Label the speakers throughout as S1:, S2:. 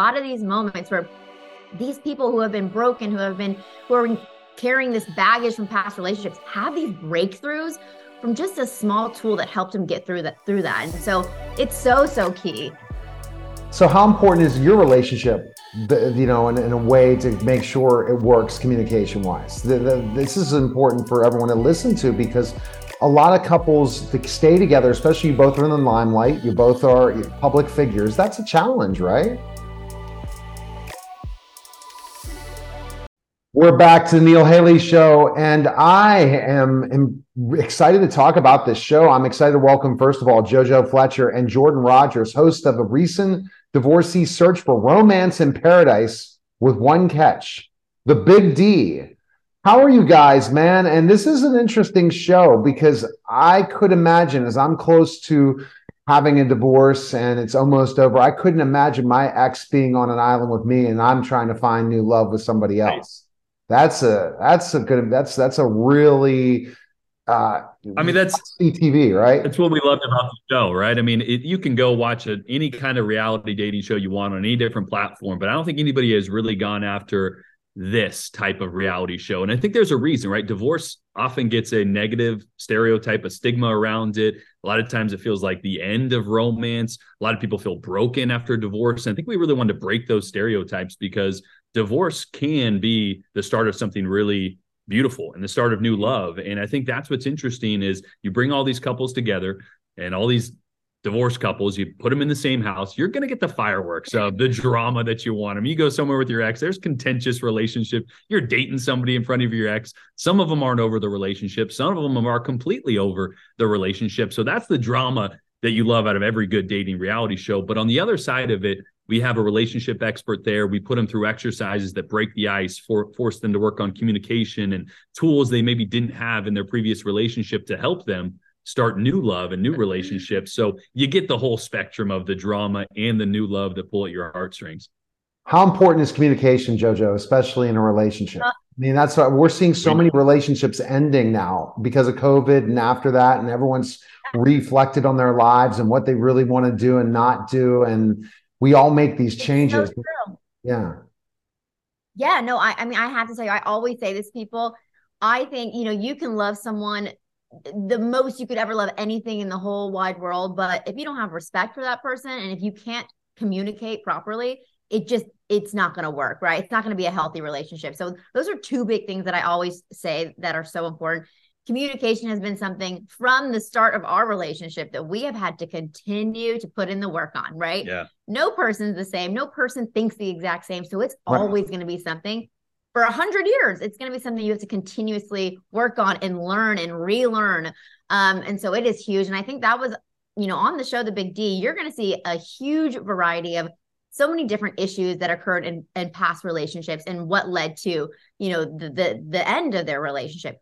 S1: lot of these moments where these people who have been broken, who have been who are carrying this baggage from past relationships, have these breakthroughs from just a small tool that helped them get through that through that. And so it's so so key.
S2: So how important is your relationship, you know, in, in a way to make sure it works communication wise? this is important for everyone to listen to because a lot of couples to stay together, especially you both are in the limelight, you both are public figures. That's a challenge, right? We're back to the Neil Haley Show, and I am, am, excited to talk about this show. I'm excited to welcome, first of all, JoJo Fletcher and Jordan Rodgers, host of a recent divorcee search for romance in paradise with one catch, the Big D. How are you guys, man? And this is an interesting show because I could imagine, as I'm close to having a divorce and it's almost over, I couldn't imagine my ex being on an island with me and I'm trying to find new love with somebody else. That's a that's a good that's that's a really uh
S3: I mean that's
S2: CTV, right?
S3: That's what we loved about the show, right? I mean, it, you can go watch a, any kind of reality dating show you want on any different platform, but I don't think anybody has really gone after this type of reality show. And I think there's a reason, right? Divorce often gets a negative stereotype, a stigma around it. A lot of times it feels like the end of romance. A lot of people feel broken after divorce. And I think we really wanted to break those stereotypes because divorce can be the start of something really beautiful and the start of new love. And i think that's what's interesting is you bring all these couples together and all these divorced couples you put them in the same house you're going to get the fireworks of the drama that you want them you go somewhere with your ex there's contentious relationship you're dating somebody in front of your ex. Some of them aren't over the relationship some of them are completely over the relationship. So that's the drama that you love out of every good dating reality show. But on the other side of it we have a relationship expert there. We put them through exercises that break the ice, for, force them to work on communication and tools they maybe didn't have in their previous relationship to help them start new love and new relationships. So you get the whole spectrum of the drama and the new love that pull at your heartstrings.
S2: How important is communication, Jojo, especially in a relationship? Uh, I mean, that's what we're seeing so many relationships ending now because of COVID and after that, and everyone's reflected on their lives and what they really want to do and not do. And we all make these changes. So yeah.
S1: Yeah, no, I, I mean, I have to say, I always say this, people. I think, you know, you can love someone the most you could ever love anything in the whole wide world. But if you don't have respect for that person and if you can't communicate properly, it just, it's not going to work, right? It's not going to be a healthy relationship. So those are two big things that I always say that are so important communication has been something from the start of our relationship that we have had to continue to put in the work on, right?
S3: Yeah.
S1: No person's the same. No person thinks the exact same. So it's right. always going to be something for a hundred years. It's going to be something you have to continuously work on and learn and relearn. Um, and so it is huge. And I think that was, you know, on the show, The Big D, you're going to see a huge variety of so many different issues that occurred in, in past relationships and what led to, you know, the, the, the end of their relationship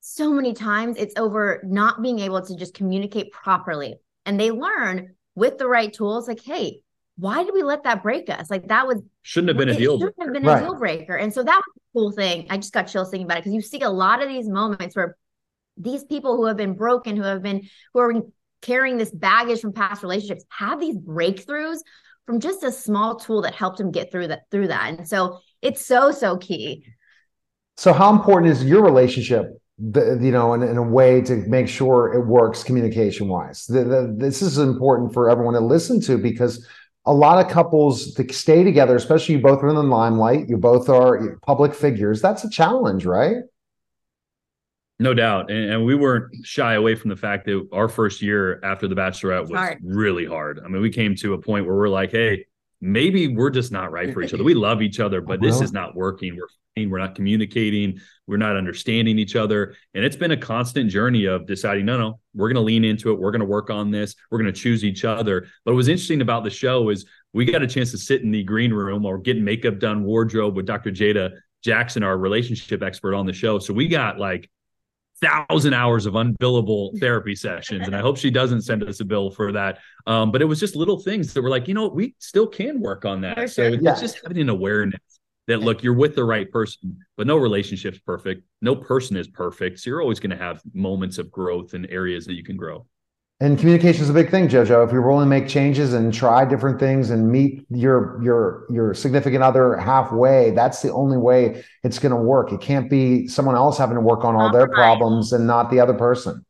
S1: so many times it's over not being able to just communicate properly. And they learn with the right tools, like, hey, why did we let that break us? Like that was
S3: shouldn't have been a deal.
S1: Shouldn't have been right. a deal breaker. And so that was a cool thing. I just got chills thinking about it because you see a lot of these moments where these people who have been broken, who have been who are carrying this baggage from past relationships, have these breakthroughs from just a small tool that helped them get through that through that. And so it's so so key.
S2: So how important is your relationship the, you know, in, in, a way to make sure it works communication wise. The, the, this is important for everyone to listen to because a lot of couples to stay together, especially you both are in the limelight, you both are public figures. That's a challenge, right?
S3: No doubt. And, and, we weren't shy away from the fact that our first year after The Bachelorette was hard. really hard. I mean, we came to a point where we're like, hey, maybe we're just not right for each other. We love each other, but this is not working. We're we're not communicating, we're not understanding each other. And it's been a constant journey of deciding, no, no, we're going to lean into it. We're going to work on this. We're going to choose each other. But what was interesting about the show is we got a chance to sit in the green room or get makeup done, wardrobe with Dr. Jada Jackson, our relationship expert on the show. So we got like thousand hours of unbillable therapy sessions and i hope she doesn't send us a bill for that. Um, but it was just little things that were like you know we still can work on that. So it's yeah. just having an awareness that look you're with the right person but no relationship's perfect. No person is perfect. So you're always going to have moments of growth and areas that you can grow
S2: And communication is a big thing, Jojo. If you're willing to make changes and try different things and meet your your your significant other halfway, that's the only way it's going to work. It can't be someone else having to work on all their problems and not the other person.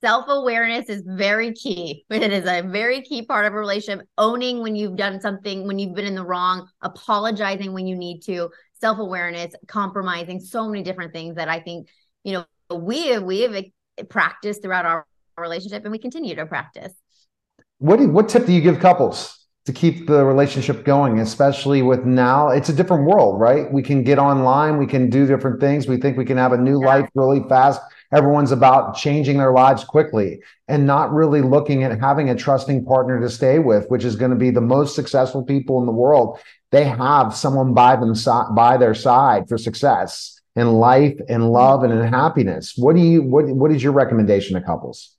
S1: Self awareness is very key. It is a very key part of a relationship. Owning when you've done something, when you've been in the wrong, apologizing when you need to, self awareness, compromising, so many different things that I think you know we have we have practiced throughout our relationship and we continue to practice.
S2: What do, what tip do you give couples to keep the relationship going, especially with now it's a different world, right? We can get online, we can do different things. We think we can have a new yeah. life really fast. Everyone's about changing their lives quickly and not really looking at having a trusting partner to stay with, which is going to be the most successful people in the world. They have someone by them by their side for success in life and love and in happiness. What do you what what is your recommendation to couples?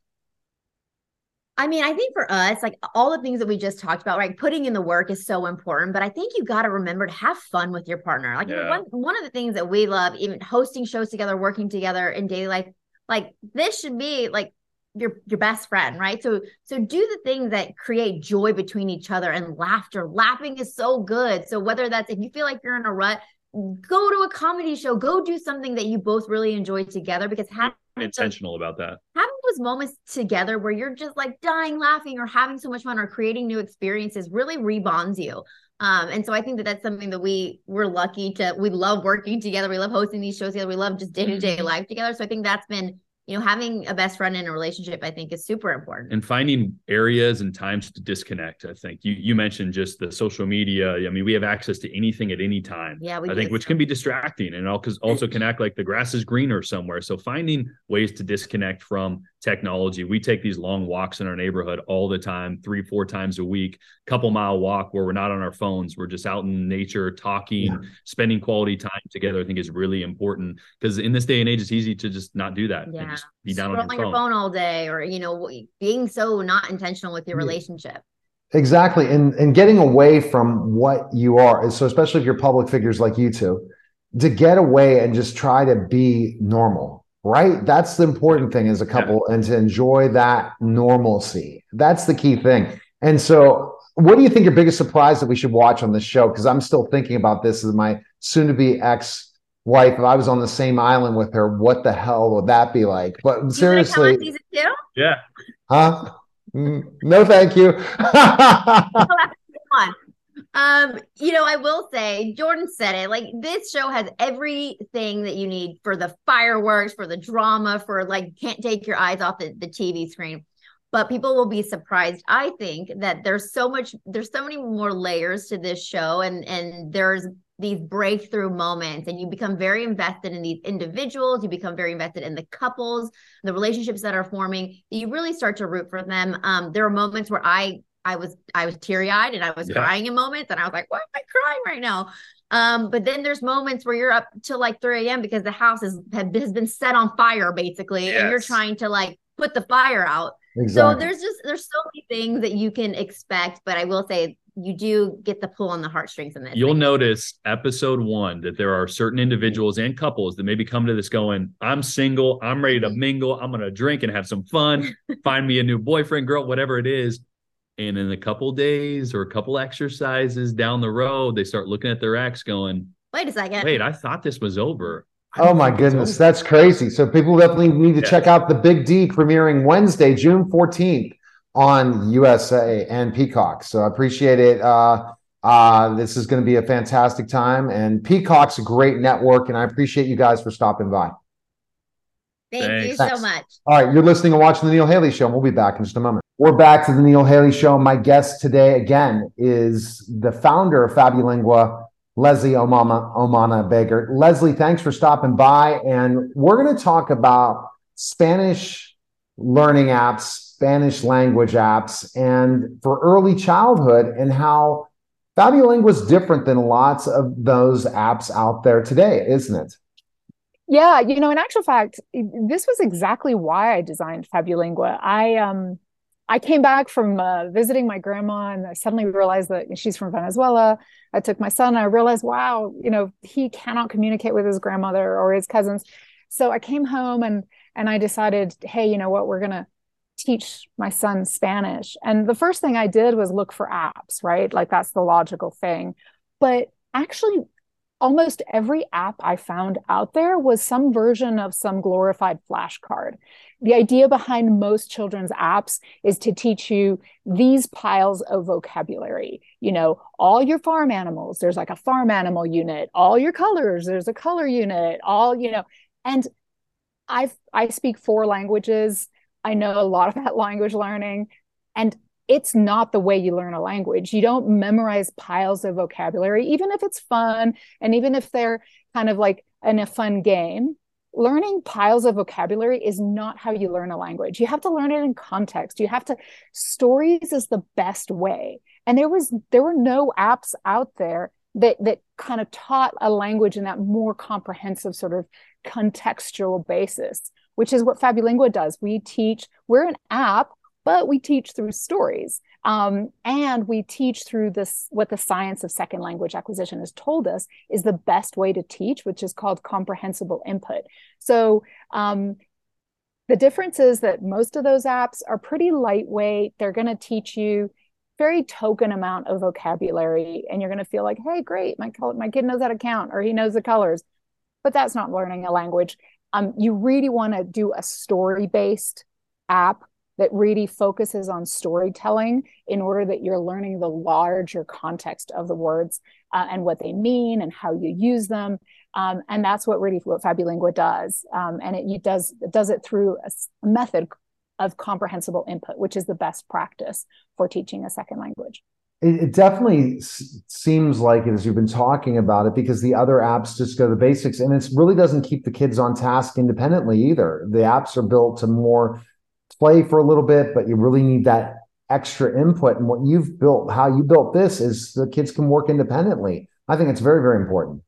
S1: I mean, I think for us, like all the things that we just talked about, right? Putting in the work is so important, but I think you got to remember to have fun with your partner. Like yeah. one one of the things that we love, even hosting shows together, working together in daily life, like this should be like your your best friend, right? So so do the things that create joy between each other and laughter. Laughing is so good. So whether that's if you feel like you're in a rut, go to a comedy show, go do something that you both really enjoy together because having
S3: intentional about that.
S1: Having those moments together where you're just like dying laughing or having so much fun or creating new experiences really rebonds you. Um, and so I think that that's something that we we're lucky to we love working together. We love hosting these shows together. We love just day to day life together. So I think that's been you know having a best friend in a relationship i think is super important.
S3: And finding areas and times to disconnect i think. You you mentioned just the social media. I mean we have access to anything at any time.
S1: Yeah
S3: i think which can be distracting and also can act like the grass is greener somewhere. So finding ways to disconnect from technology. We take these long walks in our neighborhood all the time three four times a week couple mile walk where we're not on our phones. We're just out in nature talking yeah. spending quality time together i think is really important. Because in this day and age it's easy to just not do that.
S1: Yeah be down on your, your phone. all day or you know being so not intentional with your relationship.
S2: Exactly and and getting away from what you are so especially if you're public figures like you two to get away and just try to be normal right? That's the important thing as a couple yeah. and to enjoy that normalcy. That's the key thing. And so what do you think your biggest surprise that we should watch on this show? Because i'm still thinking about this as my soon to be ex wife, if I was on the same island with her, what the hell would that be like? But seriously,
S3: yeah,
S2: huh? No, thank you.
S1: um, you know, I will say, Jordan said it. Like this show has everything that you need for the fireworks, for the drama, for like can't take your eyes off the, the TV screen. But people will be surprised. I think that there's so much, there's so many more layers to this show, and and there's these breakthrough moments and you become very invested in these individuals you become very invested in the couples the relationships that are forming you really start to root for them um, there are moments where i i was i was teary-eyed and i was yeah. crying in moments and i was like why am i crying right now um, but then there's moments where you're up till like 3 a.m because the house is has been set on fire basically yes. and you're trying to like put the fire out Exactly. So there's just there's so many things that you can expect, but I will say you do get the pull on the heartstrings in this.
S3: You'll thing. notice episode one that there are certain individuals and couples that maybe come to this going, I'm single, I'm ready to mingle, I'm gonna drink and have some fun, find me a new boyfriend, girl, whatever it is. And in a couple days or a couple exercises down the road, they start looking at their ex going,
S1: Wait a second.
S3: Wait, I thought this was over.
S2: Oh my goodness, that's crazy. So people definitely need to yeah. check out the Big D premiering Wednesday, June 14th on USA and Peacock. So I appreciate it. Uh, uh, this is going to be a fantastic time, and Peacock's a great network, and I appreciate you guys for stopping by.
S1: Thank Thanks. you so much.
S2: All right, you're listening and watching the Neil Haley Show, and we'll be back in just a moment. We're back to the Neil Haley Show. My guest today, again, is the founder of Fabulingua, Leslie Omama, Omana Baker. Leslie, thanks for stopping by, and we're going to talk about Spanish learning apps Spanish language apps and for early childhood and how Fabulingua is different than lots of those apps out there today, isn't it?
S4: Yeah, you know, in actual fact, this was exactly why I designed Fabulingua. I um I came back from uh, visiting my grandma and I suddenly realized that she's from Venezuela. I took my son and I realized, wow, you know, he cannot communicate with his grandmother or his cousins. So I came home and and I decided, hey, you know what, we're gonna teach my son Spanish. And the first thing I did was look for apps, right? Like that's the logical thing. But actually, almost every app I found out there was some version of some glorified flashcard. The idea behind most children's apps is to teach you these piles of vocabulary. You know, all your farm animals, there's like a farm animal unit, all your colors, there's a color unit, all, you know, and I I speak four languages. I know a lot about language learning. And it's not the way you learn a language. You don't memorize piles of vocabulary, even if it's fun and even if they're kind of like in a fun game. Learning piles of vocabulary is not how you learn a language. You have to learn it in context. You have to, stories is the best way. And there was, there were no apps out there that, that kind of taught a language in that more comprehensive sort of contextual basis, which is what Fabulingua does. We teach, we're an app but we teach through stories. Um, and we teach through this what the science of second language acquisition has told us is the best way to teach which is called comprehensible input. So um, the difference is that most of those apps are pretty lightweight. They're going to teach you very token amount of vocabulary and you're going to feel like hey great my, my kid knows how to count or he knows the colors. But that's not learning a language um, you really want to do a story based app that really focuses on storytelling in order that you're learning the larger context of the words uh, and what they mean and how you use them. Um, and that's what really what Fabulingua does. Um, and it, it, does it does it through a, a method of comprehensible input, which is the best practice for teaching a second language.
S2: It, definitely seems like it as you've been talking about it because the other apps just go to the basics and it really doesn't keep the kids on task independently either. The apps are built to more play for a little bit, but you really need that extra input. And what you've built, how you built this, is the kids can work independently. I think it's very, very important.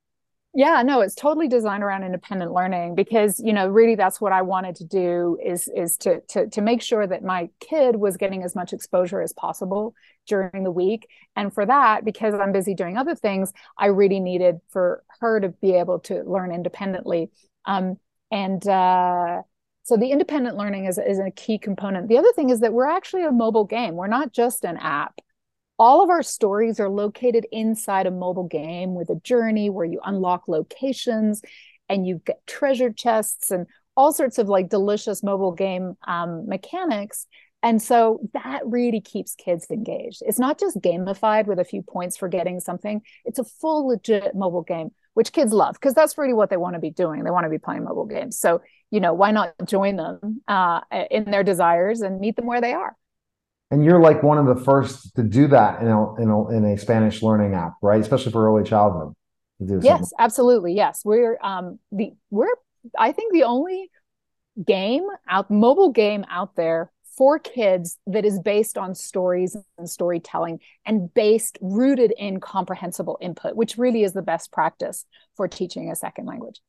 S4: Yeah, no, it's totally designed around independent learning because you know really that's what I wanted to do is is to to to make sure that my kid was getting as much exposure as possible during the week, and for that because I'm busy doing other things, I really needed for her to be able to learn independently. Um, and uh, so the independent learning is, is a key component. The other thing is that we're actually a mobile game. We're not just an app. All of our stories are located inside a mobile game with a journey where you unlock locations and you get treasure chests and all sorts of like delicious mobile game um, mechanics. And so that really keeps kids engaged. It's not just gamified with a few points for getting something, it's a full legit mobile game, which kids love because that's really what they want to be doing. They want to be playing mobile games. So you know why not join them uh, in their desires and meet them where they are
S2: and you're like one of the first to do that in a, in a, in a spanish learning app right? Especially for early childhood.
S4: Yes absolutely yes. We're um the we're i think the only game out mobile game out there for kids that is based on stories and storytelling and based rooted in comprehensible input which really is the best practice for teaching a second language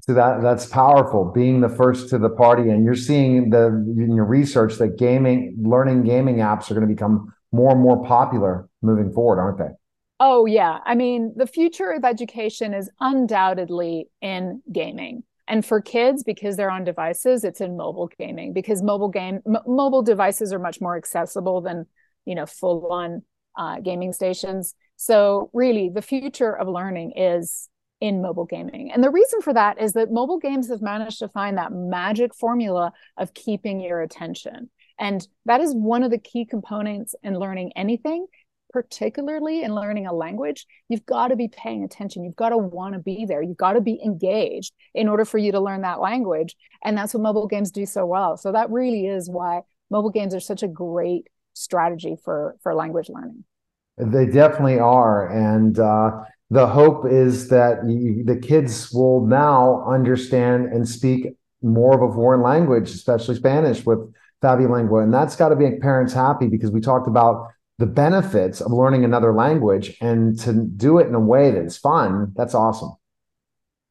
S2: so that that's powerful, being the first to the party. And you're seeing the in your research that gaming, learning gaming apps are going to become more and more popular moving forward, aren't they?
S4: Oh yeah. I mean, the future of education is undoubtedly in gaming. And for kids, because they're on devices, it's in mobile gaming because mobile game m- mobile devices are much more accessible than you know full on uh, gaming stations. So really, the future of learning is in mobile gaming. And the reason for that is that mobile games have managed to find that magic formula of keeping your attention. And that is one of the key components in learning anything, particularly in learning a language. You've got to be paying attention. You've got to want to be there. You've got to be engaged in order for you to learn that language. And that's what mobile games do so well. So that really is why mobile games are such a great strategy for for language learning.
S2: They definitely are. And uh, the hope is that you, the kids will now understand and speak more of a foreign language, especially Spanish with Fabulingua. And that's got to make parents happy because we talked about the benefits of learning another language and to do it in a way that is fun. That's awesome.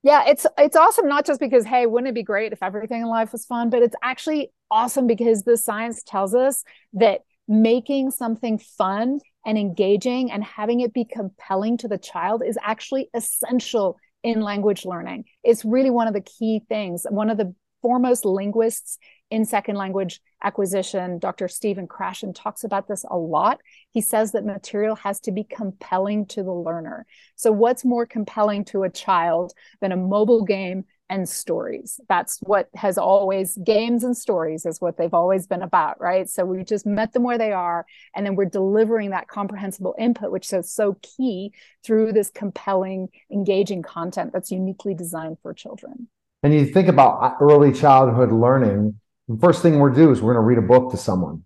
S4: Yeah, it's it's awesome not just because hey, wouldn't it be great if everything in life was fun, but it's actually awesome because the science tells us that making something fun and engaging and having it be compelling to the child is actually essential in language learning. It's really one of the key things. One of the foremost linguists in second language acquisition. Dr. Stephen Krashen talks about this a lot. He says that material has to be compelling to the learner. So, what's more compelling to a child than a mobile game and stories. That's what has always games and stories is what they've always been about, right? So we just met them where they are, and then we're delivering that comprehensible input, which is so key through this compelling, engaging content that's uniquely designed for children.
S2: And you think about uh, early childhood learning, the first thing we're do is we're going to read a book to someone.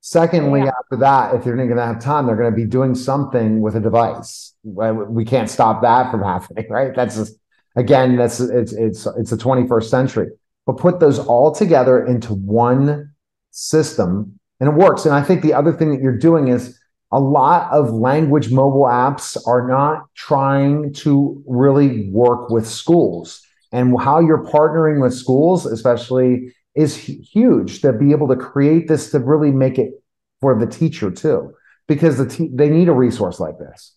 S2: Secondly, yeah. after that, if they're not going to have time, they're going to be doing something with a device. We can't stop that from happening, right? That's just Again, that's it's it's it's the 21st century. But put those all together into one system and it works. And I think the other thing that you're doing is a lot of language mobile apps are not trying to really work with schools. And how you're partnering with schools, especially, is huge to be able to create this to really make it for the teacher too, because the te- they need a resource like this.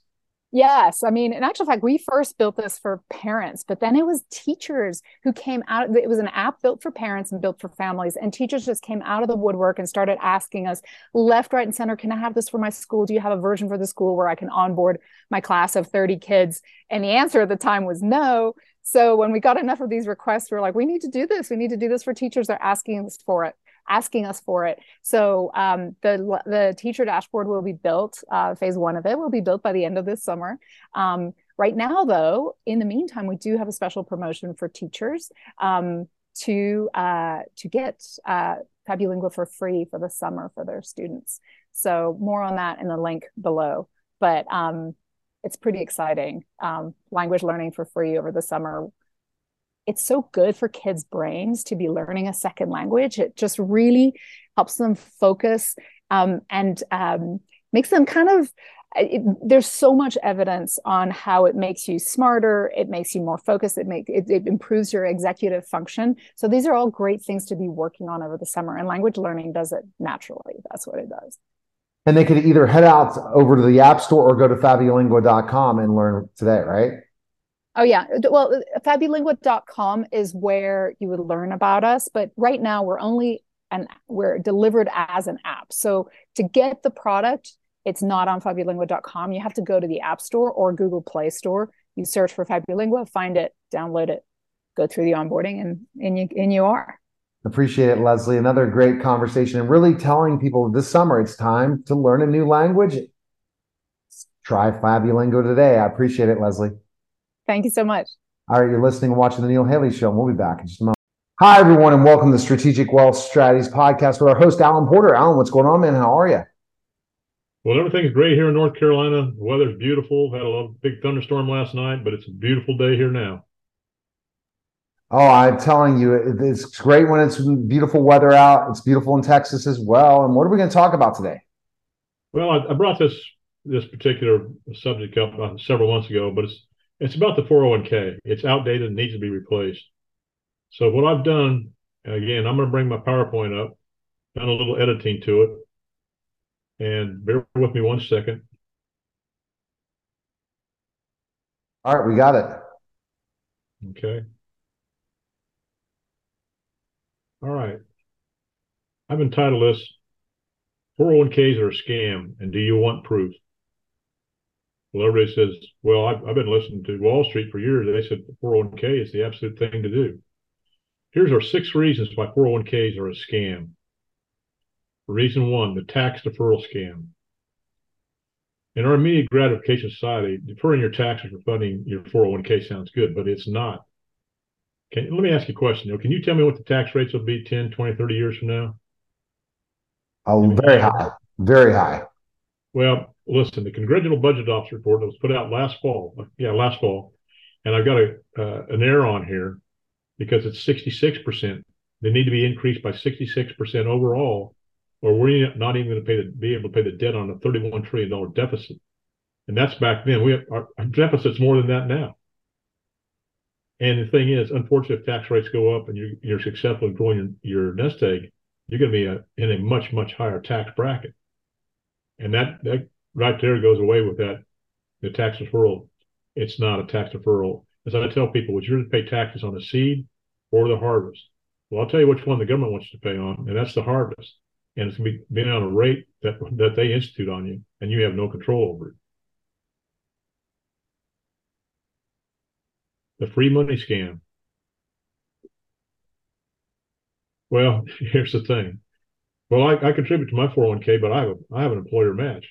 S4: Yes. I mean, in actual fact, we first built this for parents, but then it was teachers who came out. It was an app built for parents and built for families. And teachers just came out of the woodwork and started asking us left, right, and center, can I have this for my school? Do you have a version for the school where I can onboard my class of 30 kids? And the answer at the time was no. So when we got enough of these requests, we are like, we need to do this. We need to do this for teachers. They're asking us for it asking us for it. So um, the the teacher dashboard will be built. Uh, phase one of it will be built by the end of this summer. Um, right now, though, in the meantime, we do have a special promotion for teachers um, to uh, to get uh, Fabulingua for free for the summer for their students. So more on that in the link below. But um, it's pretty exciting. Um, language learning for free over the summer it's so good for kids' brains to be learning a second language. It just really helps them focus um, and um, makes them kind of. It, there's so much evidence on how it makes you smarter. It makes you more focused. It make it, it improves your executive function. So these are all great things to be working on over the summer. And language learning does it naturally. That's what it does.
S2: And they could either head out over to the App Store or go to fabulingua.com and learn today, right?
S4: Oh yeah. Well, uh, fabulingua.com is where you would learn about us, but right now we're only and we're delivered as an app. So to get the product, it's not on fabulingua.com. You have to go to the App Store or Google Play Store. You search for Fabulingua, find it, download it, go through the onboarding, and and you and you are.
S2: Appreciate it, Leslie. Another great conversation and really telling people this summer it's time to learn a new language. Try Fabulingua today. I appreciate it, Leslie.
S4: Thank you so much.
S2: All right, you're listening and watching the Neil Haley Show, and we'll be back in just a moment. Hi, everyone, and welcome to Strategic Wealth Strategies Podcast with our host, Alan Porter. Alan, what's going on, man? How are you?
S5: Well, everything's great here in North Carolina. The weather's beautiful. Had a little, big thunderstorm last night, but it's a beautiful day here now.
S2: Oh, I'm telling you, it's great when it's beautiful weather out. It's beautiful in Texas as well. And what are we going to talk about today?
S5: Well, I, I brought this this particular subject up uh, several months ago, but it's it's about the 401k. It's outdated and needs to be replaced. So what I've done, again, I'm going to bring my PowerPoint up, done a little editing to it. And bear with me one second.
S2: All right, we got it.
S5: Okay. All right. I've entitled this 401ks are a scam and do you want proof? Well, everybody says, well, I've, I've been listening to Wall Street for years. They said 401k is the absolute thing to do. Here's our six reasons why 401ks are a scam. Reason one, the tax deferral scam. In our immediate gratification society, deferring your taxes for funding your 401k sounds good, but it's not. Can, let me ask you a question. Can you tell me what the tax rates will be 10, 20, 30 years from now?
S2: Oh, very high. Very high.
S5: Well, listen, the Congressional Budget Office report that was put out last fall, yeah, last fall, and I've got a uh, an error on here because it's 66%. They need to be increased by 66% overall, or we're not even going to pay the, be able to pay the debt on a $31 trillion deficit. And that's back then. We have, our, our deficit's more than that now. And the thing is, unfortunately, if tax rates go up and you're, you're successful in growing your, your nest egg, you're going to be a, in a much, much higher tax bracket. And that, that right there goes away with that the tax deferral. It's not a tax deferral. As I tell people, would you rather pay taxes on the seed or the harvest? Well, I'll tell you which one the government wants you to pay on, and that's the harvest. and it's going to be being on a rate that that they institute on you, and you have no control over it. The free money scam. Well, here's the thing. Well, I, I contribute to my 401k, but I have a, I have an employer match.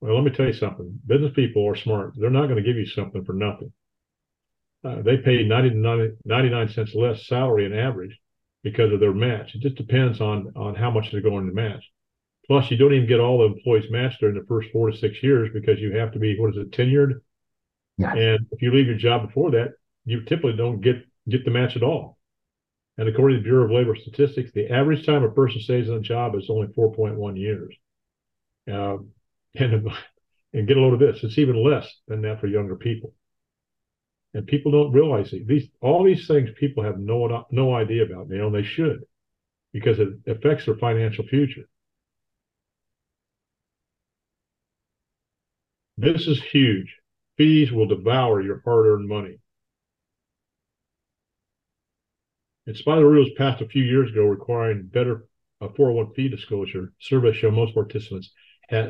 S5: Well, let me tell you something. Business people are smart. They're not going to give you something for nothing. Uh, they pay 90 to 99 cents less salary in average because of their match. It just depends on on how much they're going to match. Plus, you don't even get all the employees matched during the first four to six years because you have to be what is it tenured. Yeah. And if you leave your job before that, you typically don't get get the match at all. And according to the Bureau of Labor Statistics, the average time a person stays on a job is only 4.1 years. Uh, and and get a load of this, it's even less than that for younger people. And people don't realize it. These all these things people have no no idea about. Know, and they should, because it affects their financial future. This is huge. Fees will devour your hard-earned money. In spite of the rules passed a few years ago requiring better a 401 fee disclosure, surveys show most participants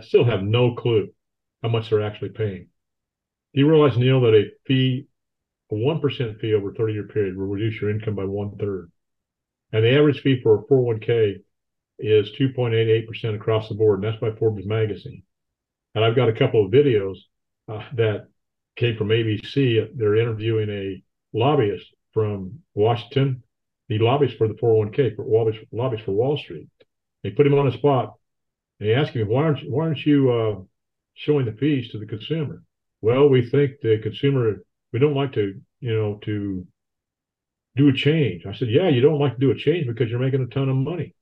S5: still have no clue how much they're actually paying. Do you realize, Neil, that a fee a 1% fee over a 30 year period will reduce your income by one third. And the average fee for a 401k is 2.88% across the board. And that's by Forbes magazine. And I've got a couple of videos uh, that came from ABC. They're interviewing a lobbyist from Washington. He lobbies for the 401k, for lobbies, lobbies for Wall Street. They put him on the spot. And he asked him, why aren't you, why aren't you uh, showing the fees to the consumer? Well, we think the consumer we don't like to, you know, to do a change. I said, yeah, you don't like to do a change because you're making a ton of money.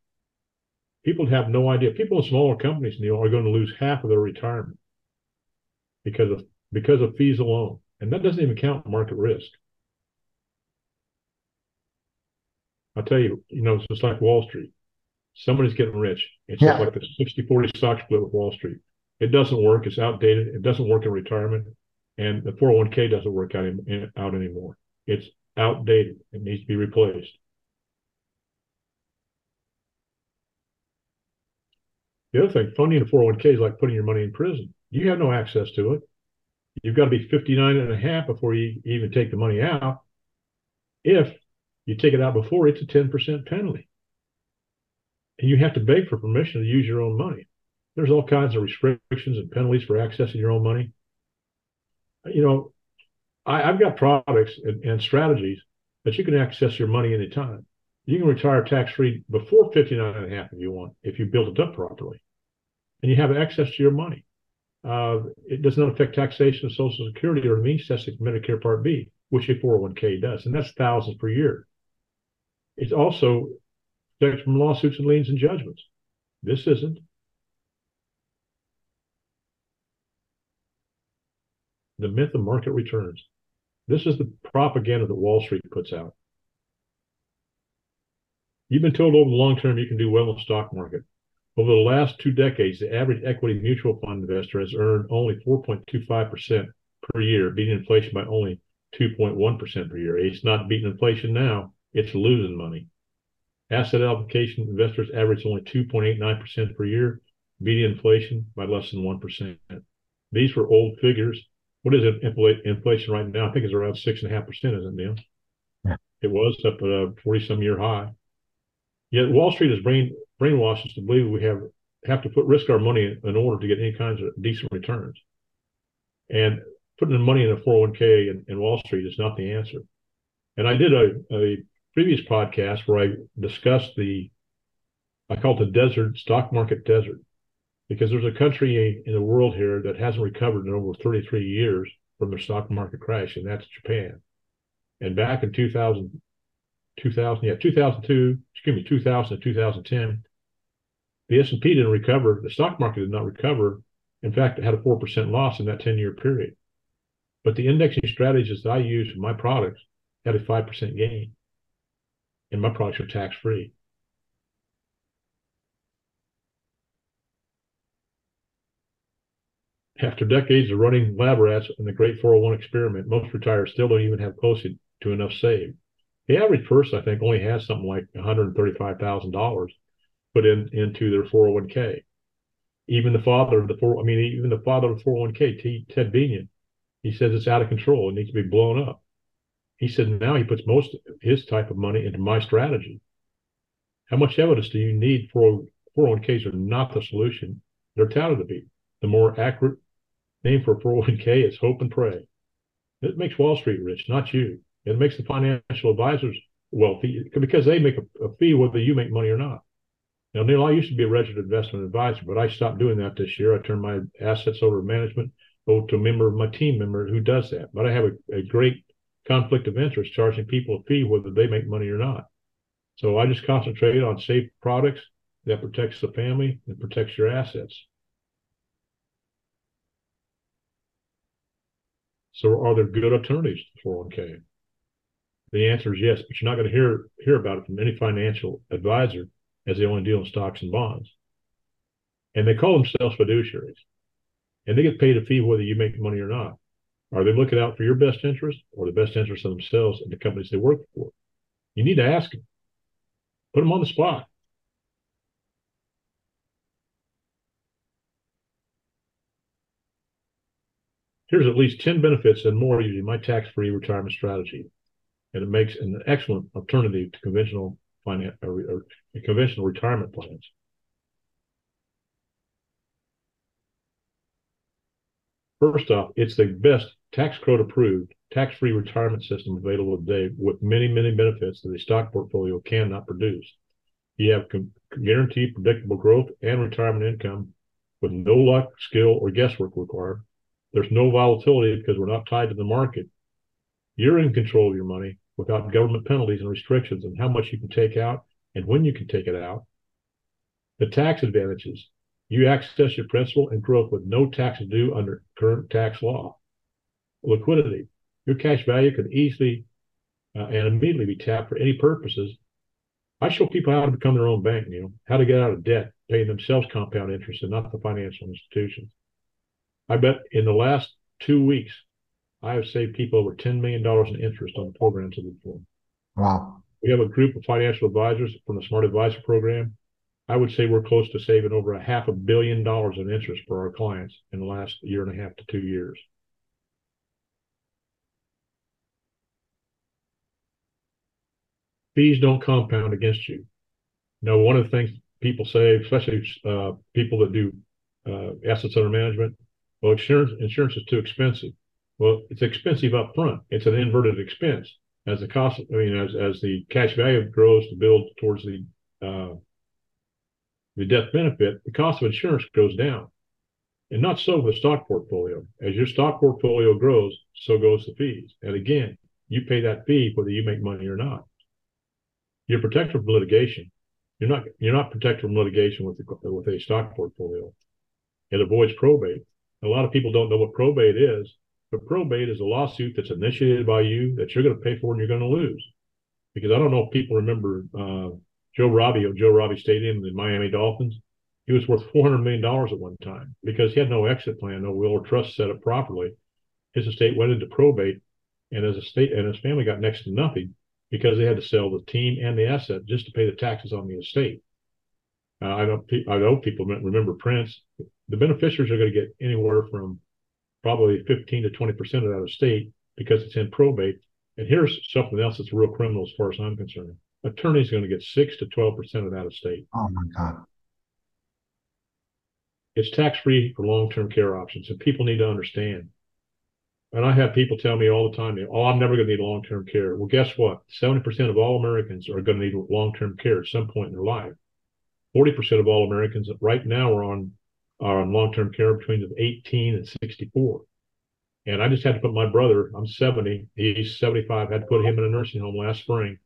S5: People have no idea. People in smaller companies, Neil, are going to lose half of their retirement because of because of fees alone, and that doesn't even count market risk. I'll tell you, you know, it's just like Wall Street. Somebody's getting rich. It's yeah. like the 60 40 stock split with Wall Street. It doesn't work. It's outdated. It doesn't work in retirement and the 401k doesn't work out, in, out anymore. It's outdated. It needs to be replaced. The other thing, funding a 401k is like putting your money in prison. You have no access to it. You've got to be 59 and a half before you even take the money out. If you take it out before, it's a 10% penalty. And you have to beg for permission to use your own money. There's all kinds of restrictions and penalties for accessing your own money you know, I, have got products and, and, strategies that you can access your money anytime. You can retire tax free before 59 and a half if you want, if you build it up properly. And you have access to your money. Uh, it does not affect taxation of Social Security or means testing Medicare Part B, which a 401k does. And that's thousands per year. It's also protected from lawsuits and liens and judgments. This isn't. the myth of market returns. This is the propaganda that Wall Street puts out. You've been told over the long term you can do well in the stock market. Over the last two decades, the average equity mutual fund investor has earned only 4.25% per year, beating inflation by only 2.1% per year. It's not beating inflation now, it's losing money. Asset allocation investors average only 2.89% per year, beating inflation by less than 1%. These were old figures what is it inflation right now? I think it's around six and a half percent, isn't it, Neil? Yeah. It was up at a forty some year high. Yet Wall Street has brain brainwashed us to believe we have have to put risk our money in order to get any kinds of decent returns. And putting the money in a 401k in, in Wall Street is not the answer. And I did a, a previous podcast where I discussed the I call it the desert stock market desert because there's a country in the world here that hasn't recovered in over 33 years from the stock market crash, and that's Japan. And back in 2000, 2000, yeah, 2002, excuse me, 2000 to 2010, the S&P didn't recover. The stock market did not recover. In fact, it had a 4% loss in that 10-year period. But the indexing strategies that I use for my products had a 5% gain. And my products are tax-free. After decades of running lab rats in the Great 401 experiment, most retirees still don't even have close to enough saved. The average person, I think, only has something like $135,000. put in into their 401k. Even the father of the four, I mean, even the father of the 401k, T, Ted Benna, he says it's out of control. It needs to be blown up. He said now he puts most of his type of money into my strategy. How much evidence do you need for 401ks are not the solution? They're touted to be. The more accurate name for 401k is hope and pray. It makes Wall Street rich, not you. It makes the financial advisors wealthy because they make a, a fee whether you make money or not. Now, Neil, I used to be a registered investment advisor, but I stopped doing that this year. I turned my assets over to management over to a member of my team member who does that. But I have a, a great conflict of interest charging people a fee whether they make money or not. So I just concentrate on safe products that protects the family and protects your assets. So are there good alternatives to 401k? The answer is yes, but you're not going to hear hear about it from any financial advisor as they only deal in stocks and bonds. And they call themselves fiduciaries. And they get paid a fee whether you make money or not. Are they looking out for your best interest or the best interest of themselves and the companies they work for? You need to ask them. Put them on the spot. Here's at least 10 benefits and more using my tax-free retirement strategy. And it makes an excellent alternative to conventional finance or, or conventional retirement plans. First off, it's the best tax code approved, tax free retirement system available today with many, many benefits that a stock portfolio cannot produce. You have guaranteed predictable growth and retirement income with no luck, skill, or guesswork required. There's no volatility because we're not tied to the market. You're in control of your money without government penalties and restrictions on how much you can take out and when you can take it out. The tax advantages you access your principal and growth with no taxes due under current tax law. Liquidity your cash value can easily uh, and immediately be tapped for any purposes. I show people how to become their own bank, you know, how to get out of debt, paying themselves compound interest and not the financial institutions. I bet in the last two weeks, I have saved people over $10 million in interest on the programs that we've done.
S2: Wow.
S5: We have a group of financial advisors from the Smart Advisor program. I would say we're close to saving over a half a billion dollars in interest for our clients in the last year and a half to two years. Fees don't compound against you. Now, one of the things people say, especially uh, people that do uh, assets under management, well, insurance insurance is too expensive. Well, it's expensive up front. It's an inverted expense. As the cost, I mean, as as the cash value grows to build towards the uh, the death benefit, the cost of insurance goes down. And not so with a stock portfolio. As your stock portfolio grows, so goes the fees. And again, you pay that fee whether you make money or not. You're protected from litigation. You're not you're not protected from litigation with the, with a stock portfolio. It avoids probate a lot of people don't know what probate is, but probate is a lawsuit that's initiated by you that you're going to pay for and you're going to lose. Because I don't know if people remember uh, Joe Robbie of Joe Robbie Stadium, the Miami Dolphins. He was worth $400 million at one time because he had no exit plan, no will or trust set up properly. His estate went into probate, and his estate and his family got next to nothing because they had to sell the team and the asset just to pay the taxes on the estate. Uh, I don't. I know people remember Prince the beneficiaries are going to get anywhere from probably 15 to 20 percent of that estate because it's in probate. And here's something else that's real criminal as far as I'm concerned. Attorney's going to get six to 12 percent of that estate.
S2: Oh my God.
S5: It's tax free for long term care options, and people need to understand. And I have people tell me all the time, "Oh, I'm never going to need long term care." Well, guess what? 70 percent of all Americans are going to need long term care at some point in their life. 40 percent of all Americans right now are on are on long-term care between 18 and 64. And I just had to put my brother, I'm 70, he's 75, had to put him in a nursing home last spring.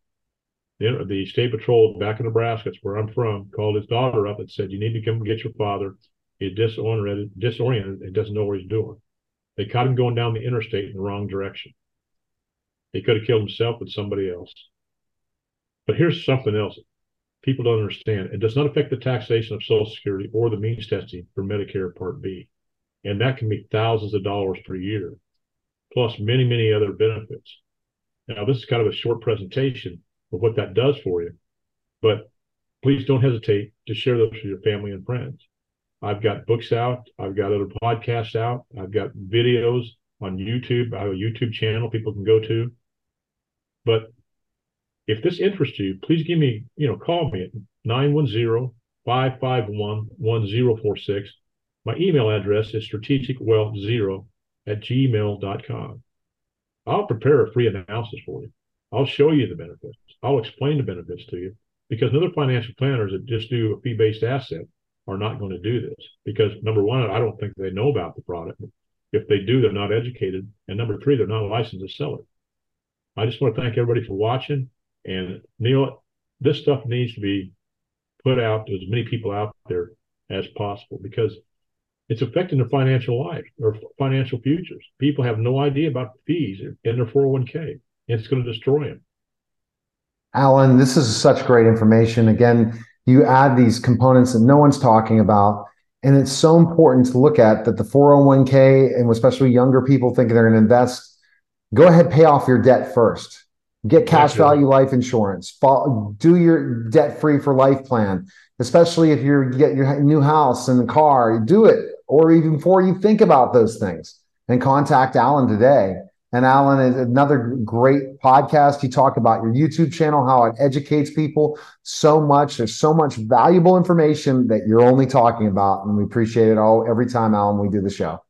S5: The, the state patrol back in Nebraska, that's where I'm from, called his daughter up and said, you need to come get your father. He's disoriented, disoriented and doesn't know what he's doing. They caught him going down the interstate in the wrong direction. He could have killed himself with somebody else. But here's something else people don't understand. It does not affect the taxation of Social Security or the means testing for Medicare Part B. And that can be thousands of dollars per year, plus many, many other benefits. Now, this is kind of a short presentation of what that does for you. But please don't hesitate to share those with your family and friends. I've got books out. I've got other podcasts out. I've got videos on YouTube. I have a YouTube channel people can go to. But if this interests you, please give me, you know, call me at 910 551 1046. My email address is strategicwealth0 at gmail.com. I'll prepare a free analysis for you. I'll show you the benefits. I'll explain the benefits to you because other financial planners that just do a fee based asset are not going to do this because number one, I don't think they know about the product. If they do, they're not educated. And number three, they're not licensed to sell it. I just want to thank everybody for watching. And Neil, this stuff needs to be put out to as many people out there as possible because it's affecting their financial life or financial futures. People have no idea about fees in their 401k. It's going to destroy them.
S2: Alan, this is such great information. Again, you add these components that no one's talking about. And it's so important to look at that the 401k and especially younger people thinking they're going to invest, go ahead, pay off your debt first. Get cash value life insurance. Do your debt free for life plan, especially if you're get your new house and the car. Do it, or even before you think about those things. And contact Alan today. And Alan is another great podcast. You talk about your YouTube channel, how it educates people so much. There's so much valuable information that you're only talking about. And we appreciate it all every time, Alan, we do the show.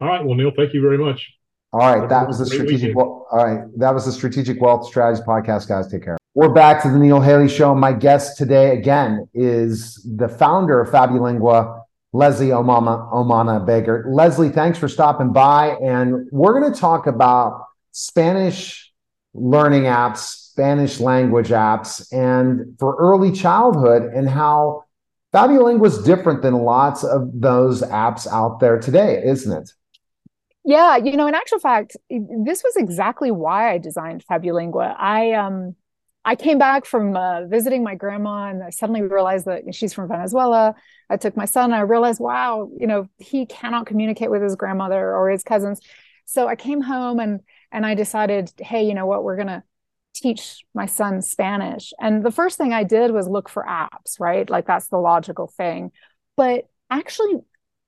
S5: All right. Well, Neil, thank you very much.
S2: All right. That was the strategic. All right. That was the strategic wealth strategy podcast, guys. Take care. We're back to the Neil Haley show. My guest today again is the founder of Fabulingua, Leslie Omama, Omana Begert. Leslie, thanks for stopping by. And we're going to talk about Spanish learning apps, Spanish language apps, and for early childhood and how Fabulingua is different than lots of those apps out there today, isn't it?
S4: Yeah, you know, in actual fact, this was exactly why I designed Fabulingua. I um I came back from uh, visiting my grandma and I suddenly realized that she's from Venezuela. I took my son and I realized, wow, you know, he cannot communicate with his grandmother or his cousins. So I came home and and I decided, hey, you know what, we're gonna teach my son Spanish. And the first thing I did was look for apps, right? Like that's the logical thing. But actually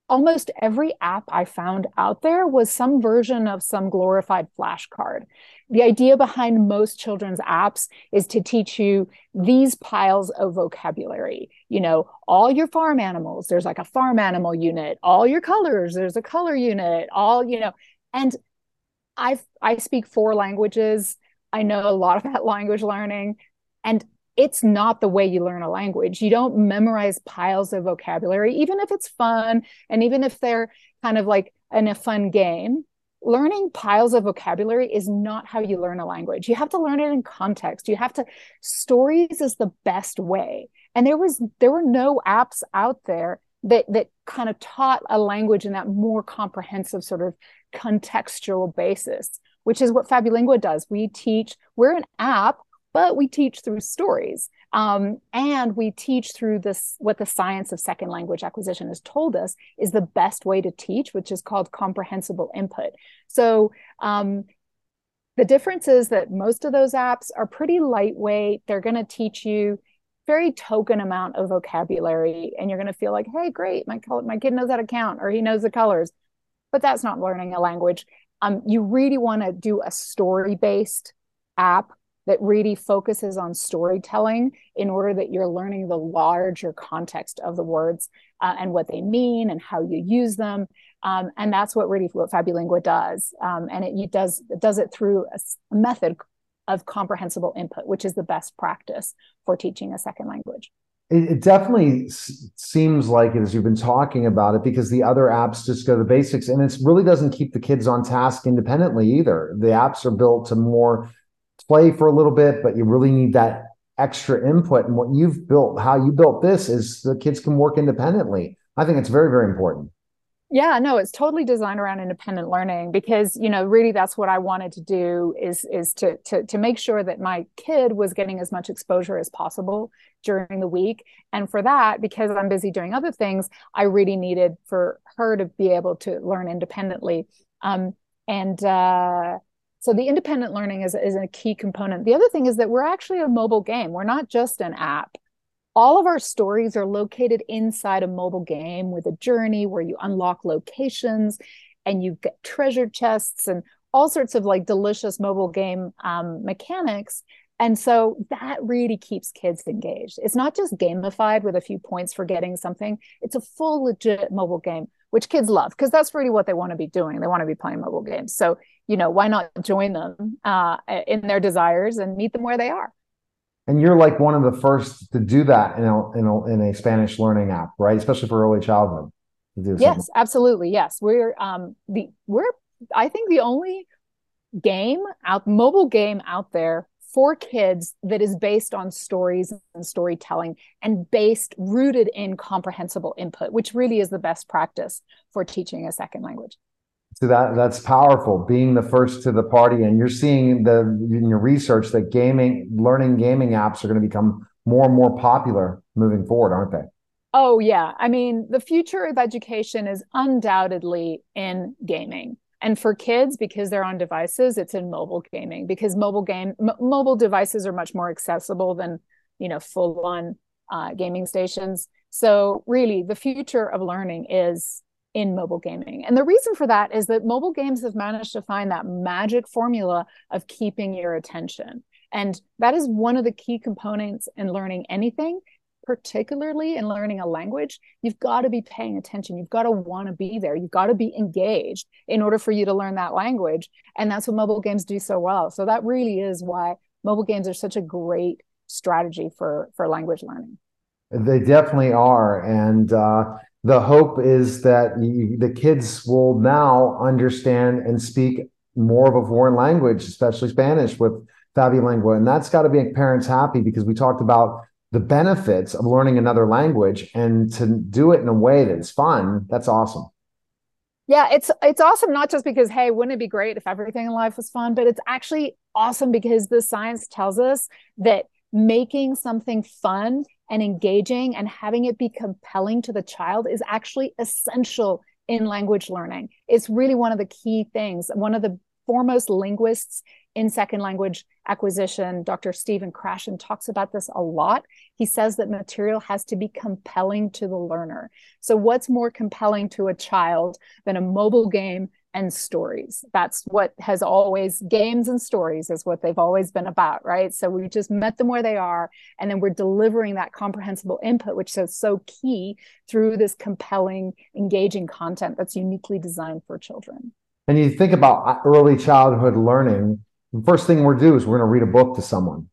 S4: almost every app I found out there was some version of some glorified flashcard. The idea behind most children's apps is to teach you these piles of vocabulary. You know, all your farm animals, there's like a farm animal unit, all your colors, there's a color unit, all, you know, and I I speak four languages. I know a lot about language learning and it's not the way you learn a language. You don't memorize piles of vocabulary, even if it's fun and even if they're kind of like in a fun game. Learning piles of vocabulary is not how you learn a language. You have to learn it in context. You have to, stories is the best way. And there was, there were no apps out there that, that kind of taught a language in that more comprehensive sort of contextual basis, which is what Fabulingua does. We teach, we're an app but we teach through stories um, and we teach through this what the science of second language acquisition has told us is the best way to teach which is called comprehensible input. So um, the difference is that most of those apps are pretty lightweight. They're going to teach you very token amount of vocabulary and you're going to feel like hey great my, my kid knows how to count or he knows the colors. But that's not learning a language. Um, you really want to do a story based app that really focuses on storytelling in order that you're learning the larger context of the words uh, and what they mean and how you use them. Um, and that's what really what Fabulingua does. Um, and it, it, does it does it through a, method of comprehensible input, which is the best practice for teaching a second language.
S2: It, definitely s- seems like it as you've been talking about it because the other apps just go to the basics and it really doesn't keep the kids on task independently either. The apps are built to more play for a little bit, but you really need that extra input. And what you've built, how you built this, is the kids can work independently. I think it's very, very important.
S4: Yeah, no, it's totally designed around independent learning because you know really that's what I wanted to do is is to to to make sure that my kid was getting as much exposure as possible during the week, and for that because I'm busy doing other things, I really needed for her to be able to learn independently. Um, and uh, so the independent learning is, is a key component. The other thing is that we're actually a mobile game. We're not just an app. all of our stories are located inside a mobile game with a journey where you unlock locations and you get treasure chests and all sorts of like delicious mobile game um, mechanics and so that really keeps kids engaged. It's not just gamified with a few points for getting something, it's a full legit mobile game, which kids love because that's really what they want to be doing. They want to be playing mobile games. So, you know, why not join them uh, in their desires and meet them where they are?
S2: And you're like one of the first to do that in a, in a, in a Spanish learning app, right? Especially for early childhood.
S4: Yes, absolutely. Yes. We're um the we're I think the only game out mobile game out there for kids that is based on stories and storytelling and based rooted in comprehensible input which really is the best practice for teaching a second language
S2: so that that's powerful being the first to the party. And you're seeing the in your research that gaming learning gaming apps are going to become more and more popular moving forward aren't they?
S4: Oh yeah. I mean the future of education is undoubtedly in gaming. And for kids because they're on devices it's in mobile gaming because mobile game m- mobile devices are much more accessible than you know full on uh, gaming stations. So really the future of learning is in mobile gaming and the reason for that is that mobile games have managed to find that magic formula of keeping your attention and that is one of the key components in learning anything particularly in learning a language, you've got to be paying attention. You've got to want to be there. You've got to be engaged in order for you to learn that language. And that's what mobile games do so well. So that really is why mobile games are such a great strategy for for language learning.
S2: They definitely are, and uh, the hope is that you, the kids will now understand and speak more of a foreign language, especially Spanish, with Fabulingua, and that's got to make parents happy because we talked about the benefits of learning another language. And to do it in a way that is fun that's awesome.
S4: Yeah it's it's awesome not just because hey wouldn't it be great if everything in life was fun but it's actually awesome because the science tells us that making something fun and engaging and having it be compelling to the child is actually essential in language learning it's really one of the key things one of the foremost linguists in second language acquisition, Dr. Stephen Krashen talks about this a lot. He says that material has to be compelling to the learner. So, what's more compelling to a child than a mobile game and stories? That's what has always, games and stories is what they've always been about, right? So, we just met them where they are, and then we're delivering that comprehensible input, which is so key through this compelling, engaging content that's uniquely designed for children.
S2: And you think about uh, early childhood learning the first thing we're do is we're going to read a book to someone.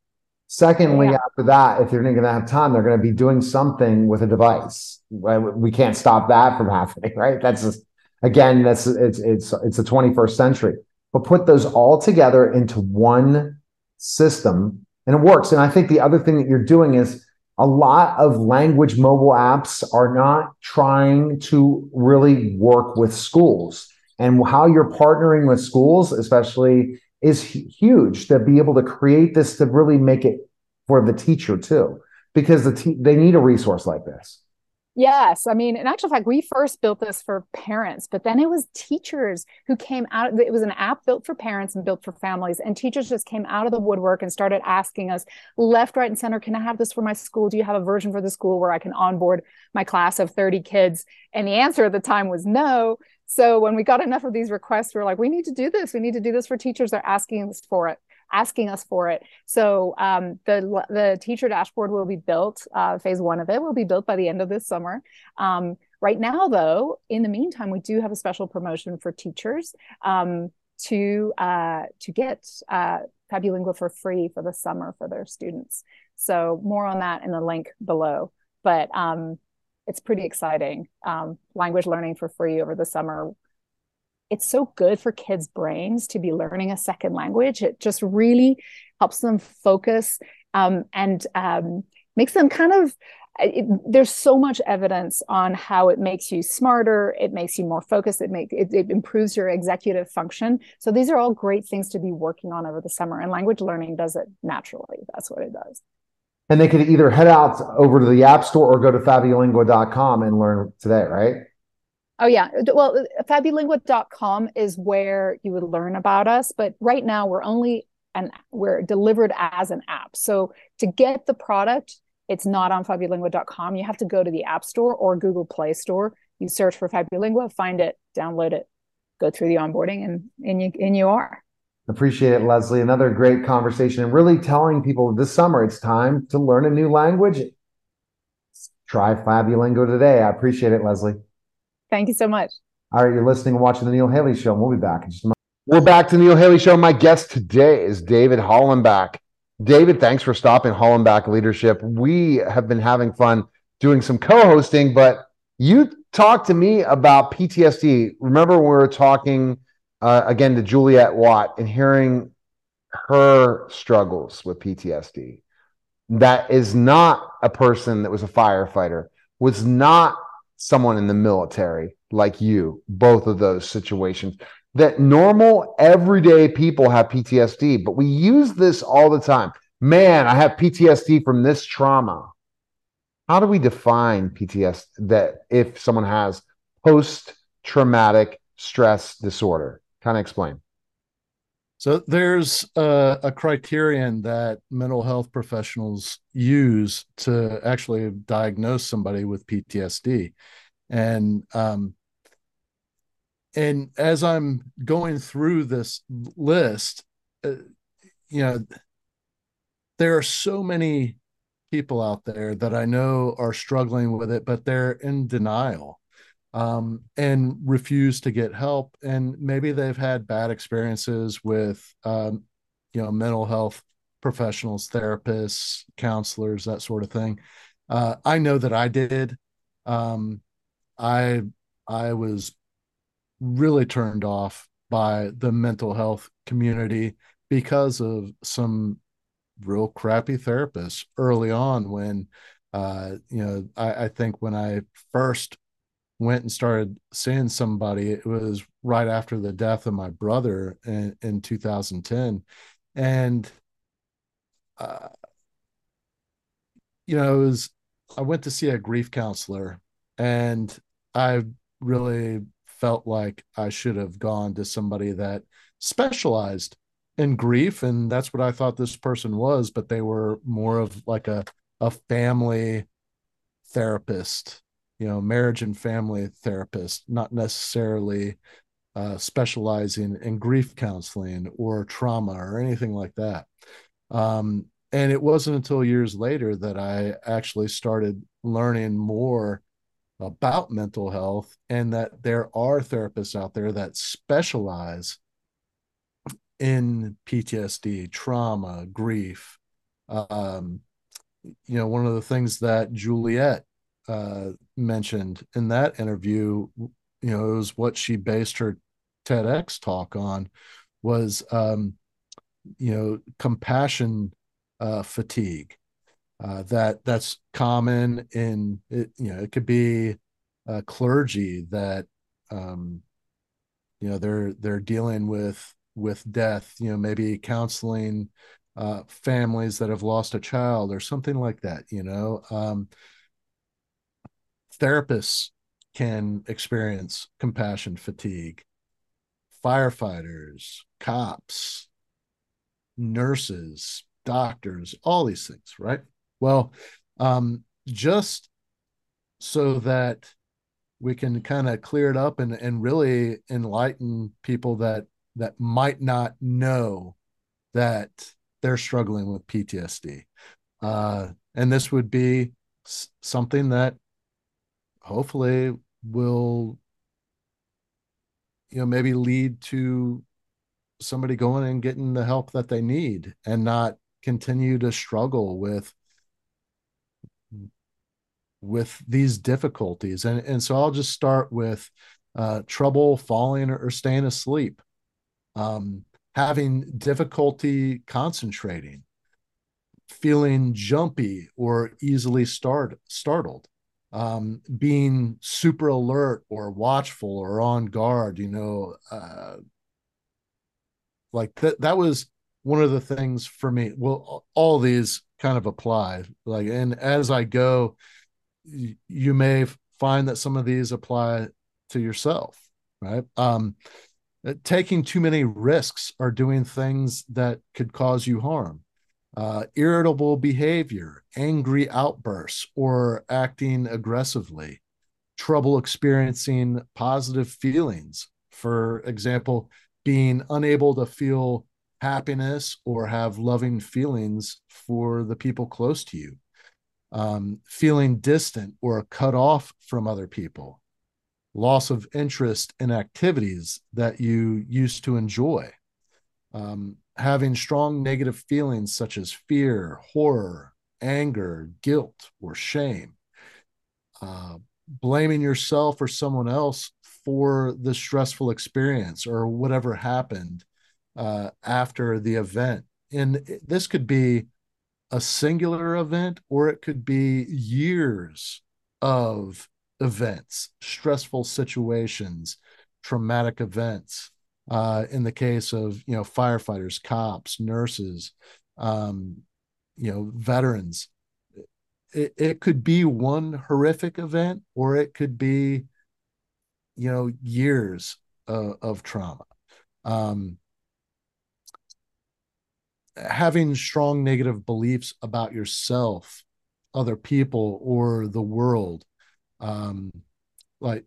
S2: Secondly, yeah. after that, if they're not going to have time, they're going to be doing something with a device. We can't stop that from happening, right? That's just, again, that's it's it's it's the 21st century. But put those all together into one system, and it works. And I think the other thing that you're doing is a lot of language mobile apps are not trying to really work with schools. And how you're partnering with schools, especially is huge to be able to create this to really make it for the teacher too because the te- they need a resource like this
S4: Yes. I mean, in actual fact, we first built this for parents, but then it was teachers who came out. It was an app built for parents and built for families. And teachers just came out of the woodwork and started asking us left, right, and center, can I have this for my school? Do you have a version for the school where I can onboard my class of 30 kids? And the answer at the time was no. So when we got enough of these requests, we are like, we need to do this. We need to do this for teachers. They're asking us for it, asking us for it. So um, the the teacher dashboard will be built. Uh, phase one of it will be built by the end of this summer. Um, right now, though, in the meantime, we do have a special promotion for teachers um, to uh, to get uh, Fabulingua for free for the summer for their students. So more on that in the link below. But um, it's pretty exciting. Um, language learning for free over the summer. It's so good for kids' brains to be learning a second language. It just really helps them focus um, and um, makes them kind of. It, there's so much evidence on how it makes you smarter. It makes you more focused. It make it, it improves your executive function. So these are all great things to be working on over the summer. And language learning does it naturally. That's what it does
S2: and they could either head out over to the app store or go to fabulingua.com and learn today right
S4: oh yeah well fabulingua.com is where you would learn about us but right now we're only and we're delivered as an app so to get the product It's not on fabulingua.com. You have to go to the App Store or Google Play Store. You search for Fabulingua, find it, download it, go through the onboarding, and and you and you are.
S2: Appreciate it, Leslie. Another great conversation and really telling people this summer it's time to learn a new language. Try Fabulingo today. I appreciate it, Leslie.
S4: Thank you so much.
S2: All right, you're listening and watching the Neil Haley Show, we'll be back in just a moment. We're back to the Neil Haley Show. My guest today is David Hollenbach. David, thanks for stopping Hollenbach Leadership. We have been having fun doing some co-hosting, but you talked to me about PTSD. Remember, we were talking uh, again to Juliet Watt and hearing her struggles with PTSD. That is not a person that was a firefighter, was not someone in the military like you, both of those situations. That normal, everyday people have PTSD, but we use this all the time. Man, I have PTSD from this trauma. How do we define PTSD that if someone has post traumatic stress disorder? Kind of explain.
S6: So there's a, a, criterion that mental health professionals use to actually diagnose somebody with PTSD, and um, and as I'm going through this list, uh, you know, there are so many people out there that I know are struggling with it, but they're in denial um, and refuse to get help. And maybe they've had bad experiences with, um, you know, mental health professionals, therapists, counselors, that sort of thing. Uh, I know that I did. Um, I I was really turned off by the mental health community because of some real crappy therapists early on when uh, you know I, I think when i first went and started seeing somebody. It was right after the death of my brother in, in 2010 and uh, you know it was i went to see a grief counselor and i really felt like i should have gone to somebody that specialized in grief and that's what i thought this person was but they were more of like a a family therapist you know, marriage and family therapist, not necessarily uh, specializing in grief counseling or trauma or anything like that. Um, and it wasn't until years later that I actually started learning more about mental health and that there are therapists out there that specialize in PTSD, trauma, grief. Um, you know, one of the things that Juliet uh, mentioned in that interview, you know, it was what she based her TEDx talk on was, um, you know, compassion uh, fatigue. Uh, that that's common in it, you know, it could be uh, clergy that, um, you know, they're they're dealing with with death. You know, maybe counseling uh, families that have lost a child or something like that. You know, um, therapists can experience compassion fatigue firefighters cops nurses doctors all these things right well um, just so that we can kind of clear it up and, and really enlighten people that that might not know that they're struggling with PTSD. Uh, and this would be something that hopefully will you know maybe lead to somebody going and getting the help that they need and not continue to struggle with with these difficulties. And and so i'll just start with uh, trouble falling or staying asleep um, having difficulty concentrating feeling jumpy or easily start, startled um, being super alert or watchful or on guard, you know, uh, like that, that was one of the things for me. Well, all these kind of apply like, and as I go, you may find that some of these apply to yourself, right? Um, uh, taking too many risks or doing things that could cause you harm. Uh, irritable behavior, angry outbursts, or acting aggressively, trouble experiencing positive feelings. For example, being unable to feel happiness or have loving feelings for the people close to you, um, feeling distant or cut off from other people, loss of interest in activities that you used to enjoy, um, having strong negative feelings such as fear, horror, anger, guilt, or shame, uh, blaming yourself or someone else for the stressful experience or whatever happened uh, after the event. And this could be a singular event or it could be years of events, stressful situations, traumatic events. Uh, in the case of you know firefighters, cops, nurses, um, you know veterans, it, it could be one horrific event or it could be you know years of trauma. Um, having strong negative beliefs about yourself, other people, or the world. Um, like,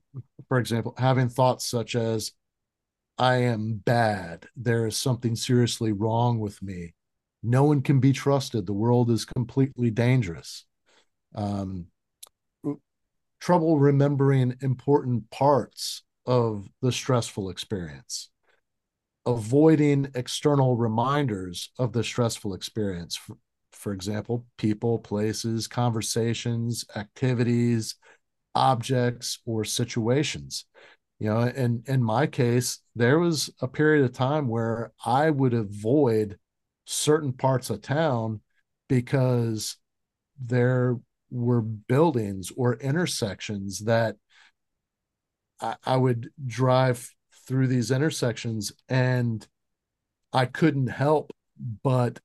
S6: for example, having thoughts such as, I am bad. There is something seriously wrong with me. No one can be trusted. The world is completely dangerous. Um, trouble remembering important parts of the stressful experience avoiding external reminders of the stressful experience. For, for example, people, places, conversations, activities, objects, or situations. You know, and in my case, there was a period of time where I would avoid certain parts of town because there were buildings or intersections that I, I would drive through these intersections and I couldn't help but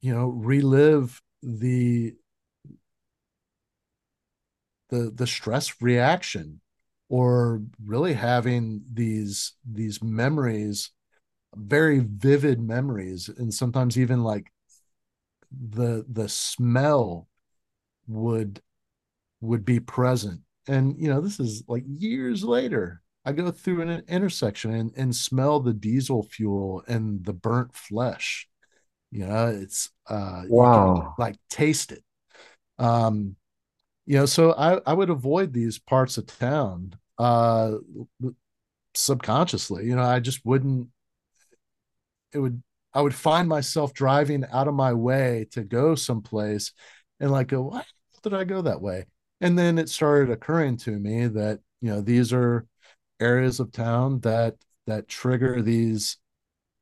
S6: you know relive the the the stress reaction or really having these these memories very vivid memories and sometimes even like the the smell would would be present. And you know this is like years later i go through an intersection and, and smell the diesel fuel and the burnt flesh. You know it's uh
S2: wow.
S6: like taste it. Um you know so i i would avoid these parts of town uh subconsciously you know i just wouldn't it would i would find myself driving out of my way to go someplace and like go why did i go that way? And then it started occurring to me that you know these are areas of town that that trigger these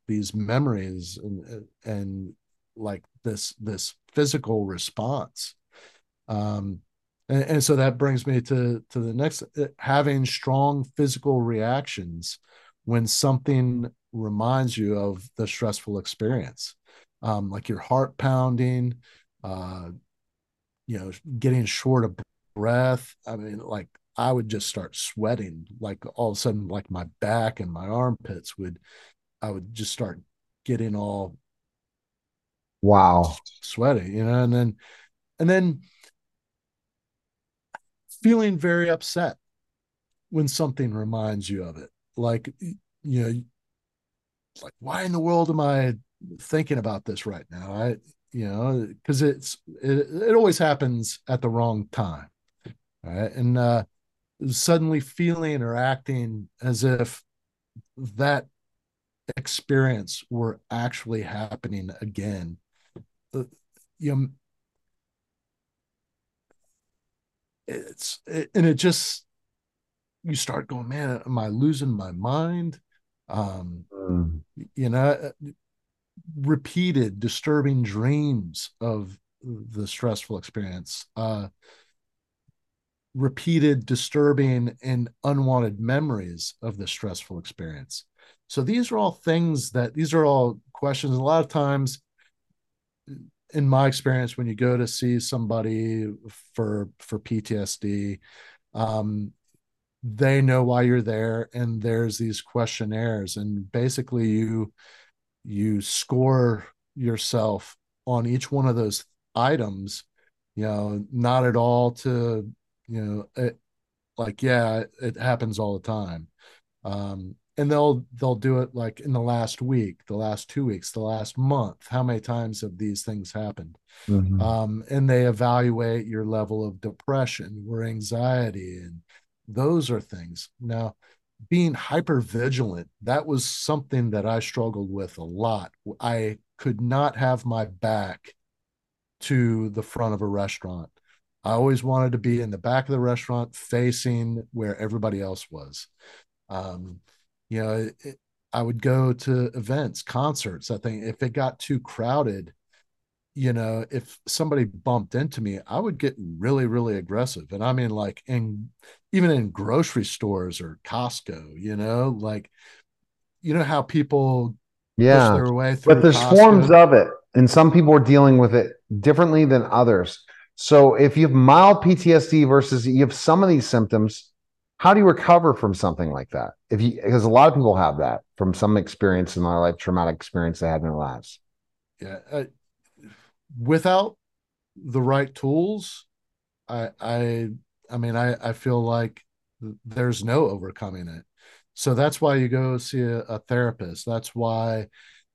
S6: these memories and and like this this physical response. Um and, and so that brings me to to the next uh, having strong physical reactions when something reminds you of the stressful experience um like your heart pounding uh you know getting short of breath. I mean, like I would just start sweating. Like all of a sudden, like my back and my armpits would, I would just start getting all
S2: wow
S6: sweaty, you know, and then, and then feeling very upset when something reminds you of it. Like, you know, like why in the world am I thinking about this right now? I, you know, because it's it, it always happens at the wrong time right? And uh, suddenly feeling or acting as if that experience were actually happening again. Uh, you know, it's it, and it just you start going, man, am I losing my mind? Um, mm. You know, uh, repeated disturbing dreams of the stressful experience. Uh, repeated disturbing and unwanted memories of the stressful experience so these are all things that these are all questions a lot of times in my experience when you go to see somebody for for ptsd um they know why you're there and there's these questionnaires and basically you you score yourself on each one of those items you know not at all to you know it, like yeah it happens all the time. Um and they'll they'll do it like in the last week the last two weeks the last month. How many times have these things happened? Mm-hmm. um and they evaluate your level of depression or anxiety and those are things. Now being hyper vigilant that was something that i struggled with a lot. I could not have my back to the front of a restaurant. I always wanted to be in the back of the restaurant facing where everybody else was. Um, you know it, i would go to events concerts i think if it got too crowded you know, if somebody bumped into me, I would get really, really aggressive. And I mean, like in even in grocery stores or Costco, you know, like you know how people
S2: yeah
S6: their way through.
S2: But there's Costco? forms of it, and some people are dealing with it differently than others. So if you have mild PTSD versus you have some of these symptoms, how do you recover from something like that? If you because a lot of people have that from some experience in their life, traumatic experience they had in their lives.
S6: Yeah, uh, without the right tools, I I I mean I I feel like there's no overcoming it. So that's why you go see a, a therapist. That's why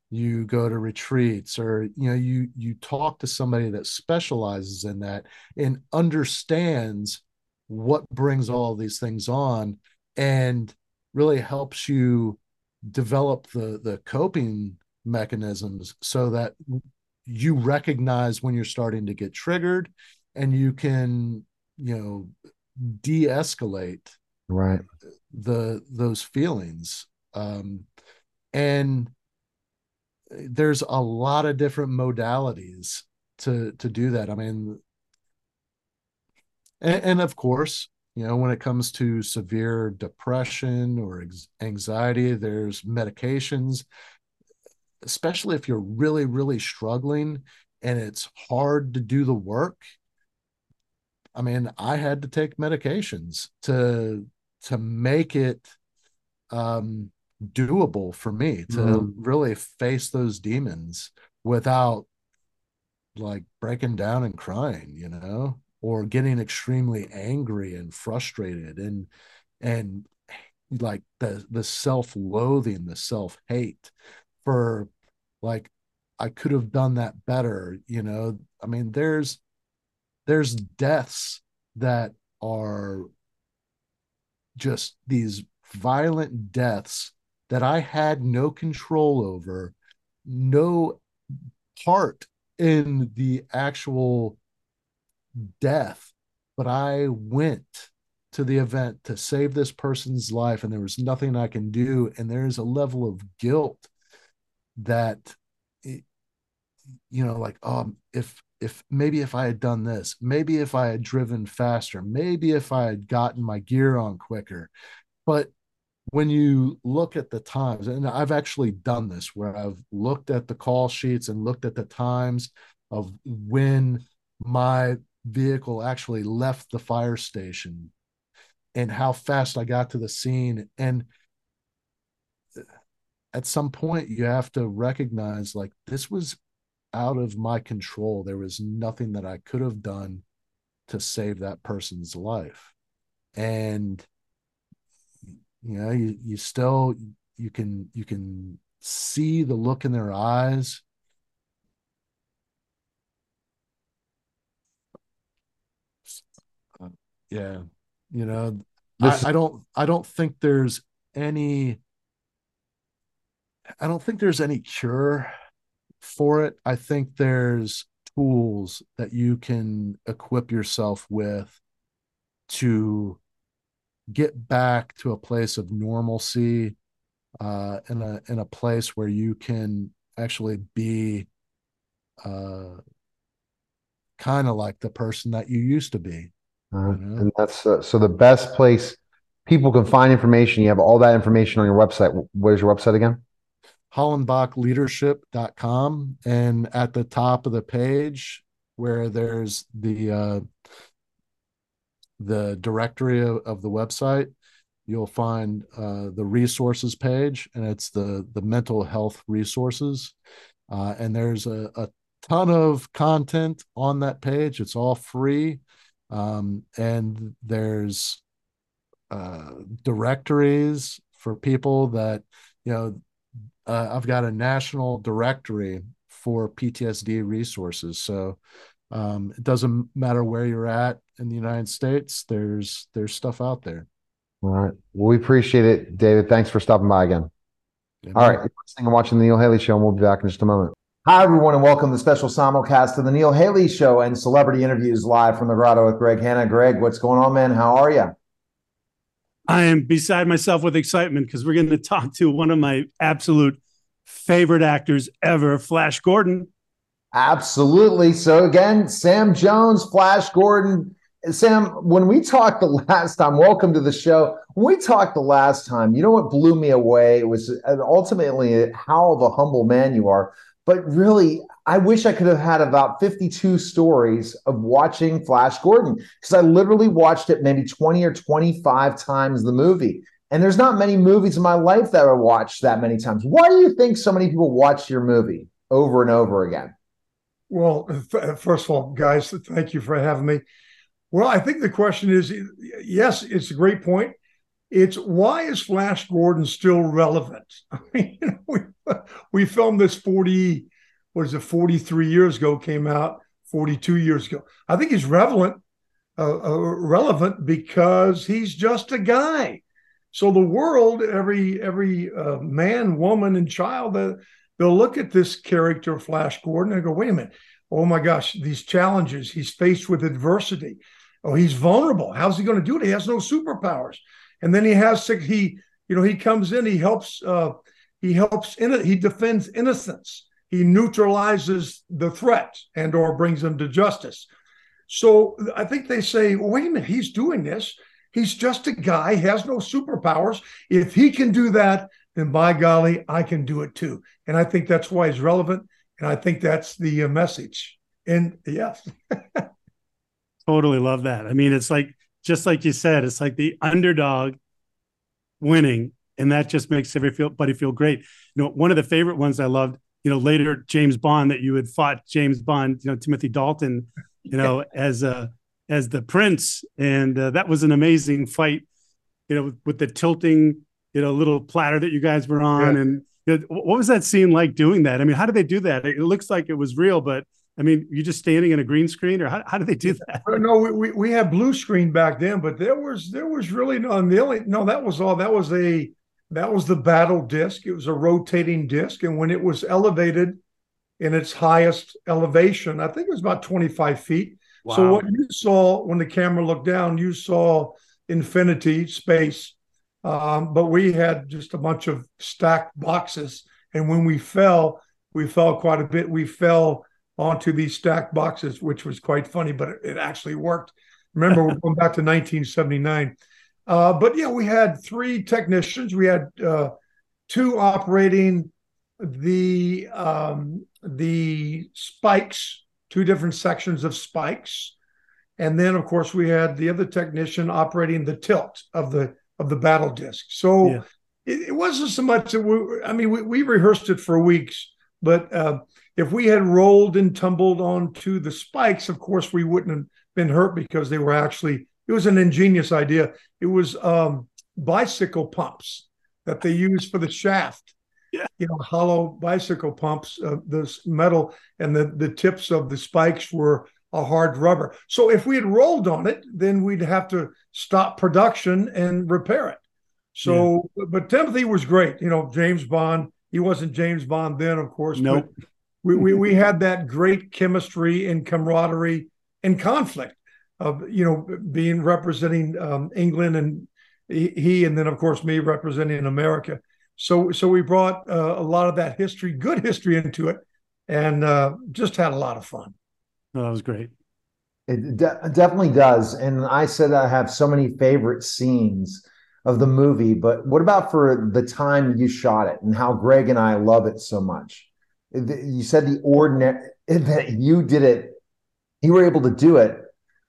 S6: you go to retreats or you know you you talk to somebody that specializes in that and understands what brings all these things on and really helps you develop the the coping mechanisms so that you recognize when you're starting to get triggered and you can you know de-escalate
S2: right.
S6: the those feelings. Um and there's a lot of different modalities to to do that. I mean and, and of course you know when it comes to severe depression or anxiety there's medications especially if you're really, really struggling and it's hard to do the work. I mean, I had to take medications to to make it um doable for me to mm. really face those demons without like breaking down and crying, you know, or getting extremely angry and frustrated and and like the the self-loathing, the self-hate for like I could have done that better, you know. I mean, there's there's deaths that are just these violent deaths that I had no control over, no part in the actual death, but I went to the event to save this person's life and there was nothing I can do. And there's a level of guilt that you know like um if if maybe if i had done this maybe if i had driven faster maybe if i had gotten my gear on quicker but when you look at the times and i've actually done this where i've looked at the call sheets and looked at the times of when my vehicle actually left the fire station and how fast i got to the scene. And at some point you have to recognize like this was out of my control. There was nothing that i could have done to save that person's life. And you know you, you still you can you can see the look in their eyes yeah you know this... I, I don't i don't think there's any I don't think there's any cure for it. I think there's tools that you can equip yourself with to get back to a place of normalcy uh, in a in a place where you can actually be uh, kind of like the person that you used to be.
S2: Know? And that's uh, so the best place people can find information. You have all that information on your website. What is your website again?
S6: hollenbachleadership.com and at the top of the page where there's the uh, the directory of, of, the website you'll find uh, the resources page, and it's the the mental health resources. Uh, and there's a, a ton of content on that page. It's all free, um, and there's uh, directories for people that you know. Uh, I've got a national directory for PTSD resources, so um, it doesn't matter where you're at in the United States. There's there's stuff out there.
S2: All right. Well, we appreciate it, David. Thanks for stopping by again. Yeah, All right. Listening and watching the Neil Haley Show, and we'll be back in just a moment. Hi, everyone, and welcome to the special simulcast of the Neil Haley Show and celebrity interviews live from the grotto with Greg Hanna. Greg, what's going on, man? How are you?
S7: I am beside myself with excitement because we're going to talk to one of my absolute favorite actors ever, Flash Gordon.
S2: Absolutely. So again, Sam Jones, Flash Gordon. Sam, when we talked the last time, welcome to the show. When we talked the last time, you know what blew me away it was uh, ultimately how of a humble man you are. But really, I wish I could have had about 52 stories of watching Flash Gordon because I literally watched it maybe 20 or 25 times the movie. And there's not many movies in my life that I watched that many times. Why do you think so many people watch your movie over and over again?
S8: Well, first of all, guys, thank you for having me. Well, I think the question is yes, it's a great point. It's why is Flash Gordon still relevant? I mean, you know, we, we filmed this 40, what is it, 43 years ago, came out 42 years ago. I think he's relevant, uh, uh, relevant because he's just a guy. So the world, every every uh, man, woman, and child that they'll look at this character, Flash Gordon, and go, wait a minute, oh my gosh, these challenges, he's faced with adversity. Oh, he's vulnerable. How's he going to do it? He has no superpowers. And then he has six. he, you know, he comes in, he helps, uh, he helps in it, he defends innocence. He neutralizes the threat and or brings them to justice. So I think they say, wait a minute, he's doing this. He's just a guy, has no superpowers. If he can do that, then by golly, I can do it too. And I think that's why it's relevant. And I think that's the uh, message. And yes.
S7: totally love that. I mean, it's like, just like you said, it's like the underdog winning. And that just makes everybody feel great. You know, one of the favorite ones I loved, you know, later James Bond that you had fought James Bond, you know, Timothy Dalton, you know, as a, as the prince. And uh, that was an amazing fight, you know, with, with the tilting you know little platter that you guys were on, yeah. and you know, what was that scene like doing that? I mean, how did they do that? It looks like it was real, but I mean, you're just standing in a green screen, or how, how did they do that?
S8: No, we, we, we had blue screen back then, but there was there was really no the only no that was all that was a that was the battle disc. It was a rotating disc, and when it was elevated in its highest elevation, I think it was about twenty five feet. Wow. So what you saw when the camera looked down, you saw infinity, space, um, but we had just a bunch of stacked boxes. And when we fell, we fell quite a bit. We fell onto these stacked boxes, which was quite funny, but it, it actually worked. Remember, we're going back to 1979. Uh, but yeah, we had three technicians. We had uh, two operating the um, the spikes, two different sections of spikes, and then of course we had the other technician operating the tilt of the of the battle disc. So yeah. it, it, wasn't so much that we, I mean, we, we rehearsed it for weeks, but uh, if we had rolled and tumbled onto the spikes, of course, we wouldn't have been hurt because they were actually, it was an ingenious idea. It was um, bicycle pumps that they used for the shaft. Yeah. You know, hollow bicycle pumps, uh, this metal, and the, the tips of the spikes were a hard rubber. So if we had rolled on it, then we'd have to stop production and repair it. So, yeah. but Timothy was great. You know, James Bond. He wasn't James Bond then, of course.
S7: No, nope.
S8: we, we we had that great chemistry and camaraderie and conflict of you know being representing um, England and he, he, and then of course me representing America. So so we brought uh, a lot of that history, good history, into it, and uh, just had a lot of fun.
S7: No, that was great.
S2: It de- definitely does. And I said I have so many favorite scenes of the movie, but what about for the time you shot it and how Greg and I love it so much? You said the ordinary that you did it, you were able to do it,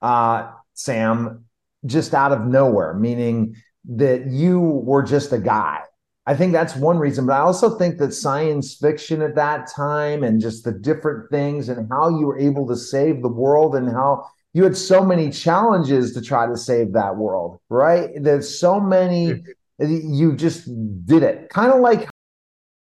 S2: uh, Sam, just out of nowhere, meaning that you were just a guy. I think that's one reason, but I also think that science fiction at that time and just the different things and how you were able to save the world and how you had so many challenges to try to save that world, right? There's so many you just did it. Kind of like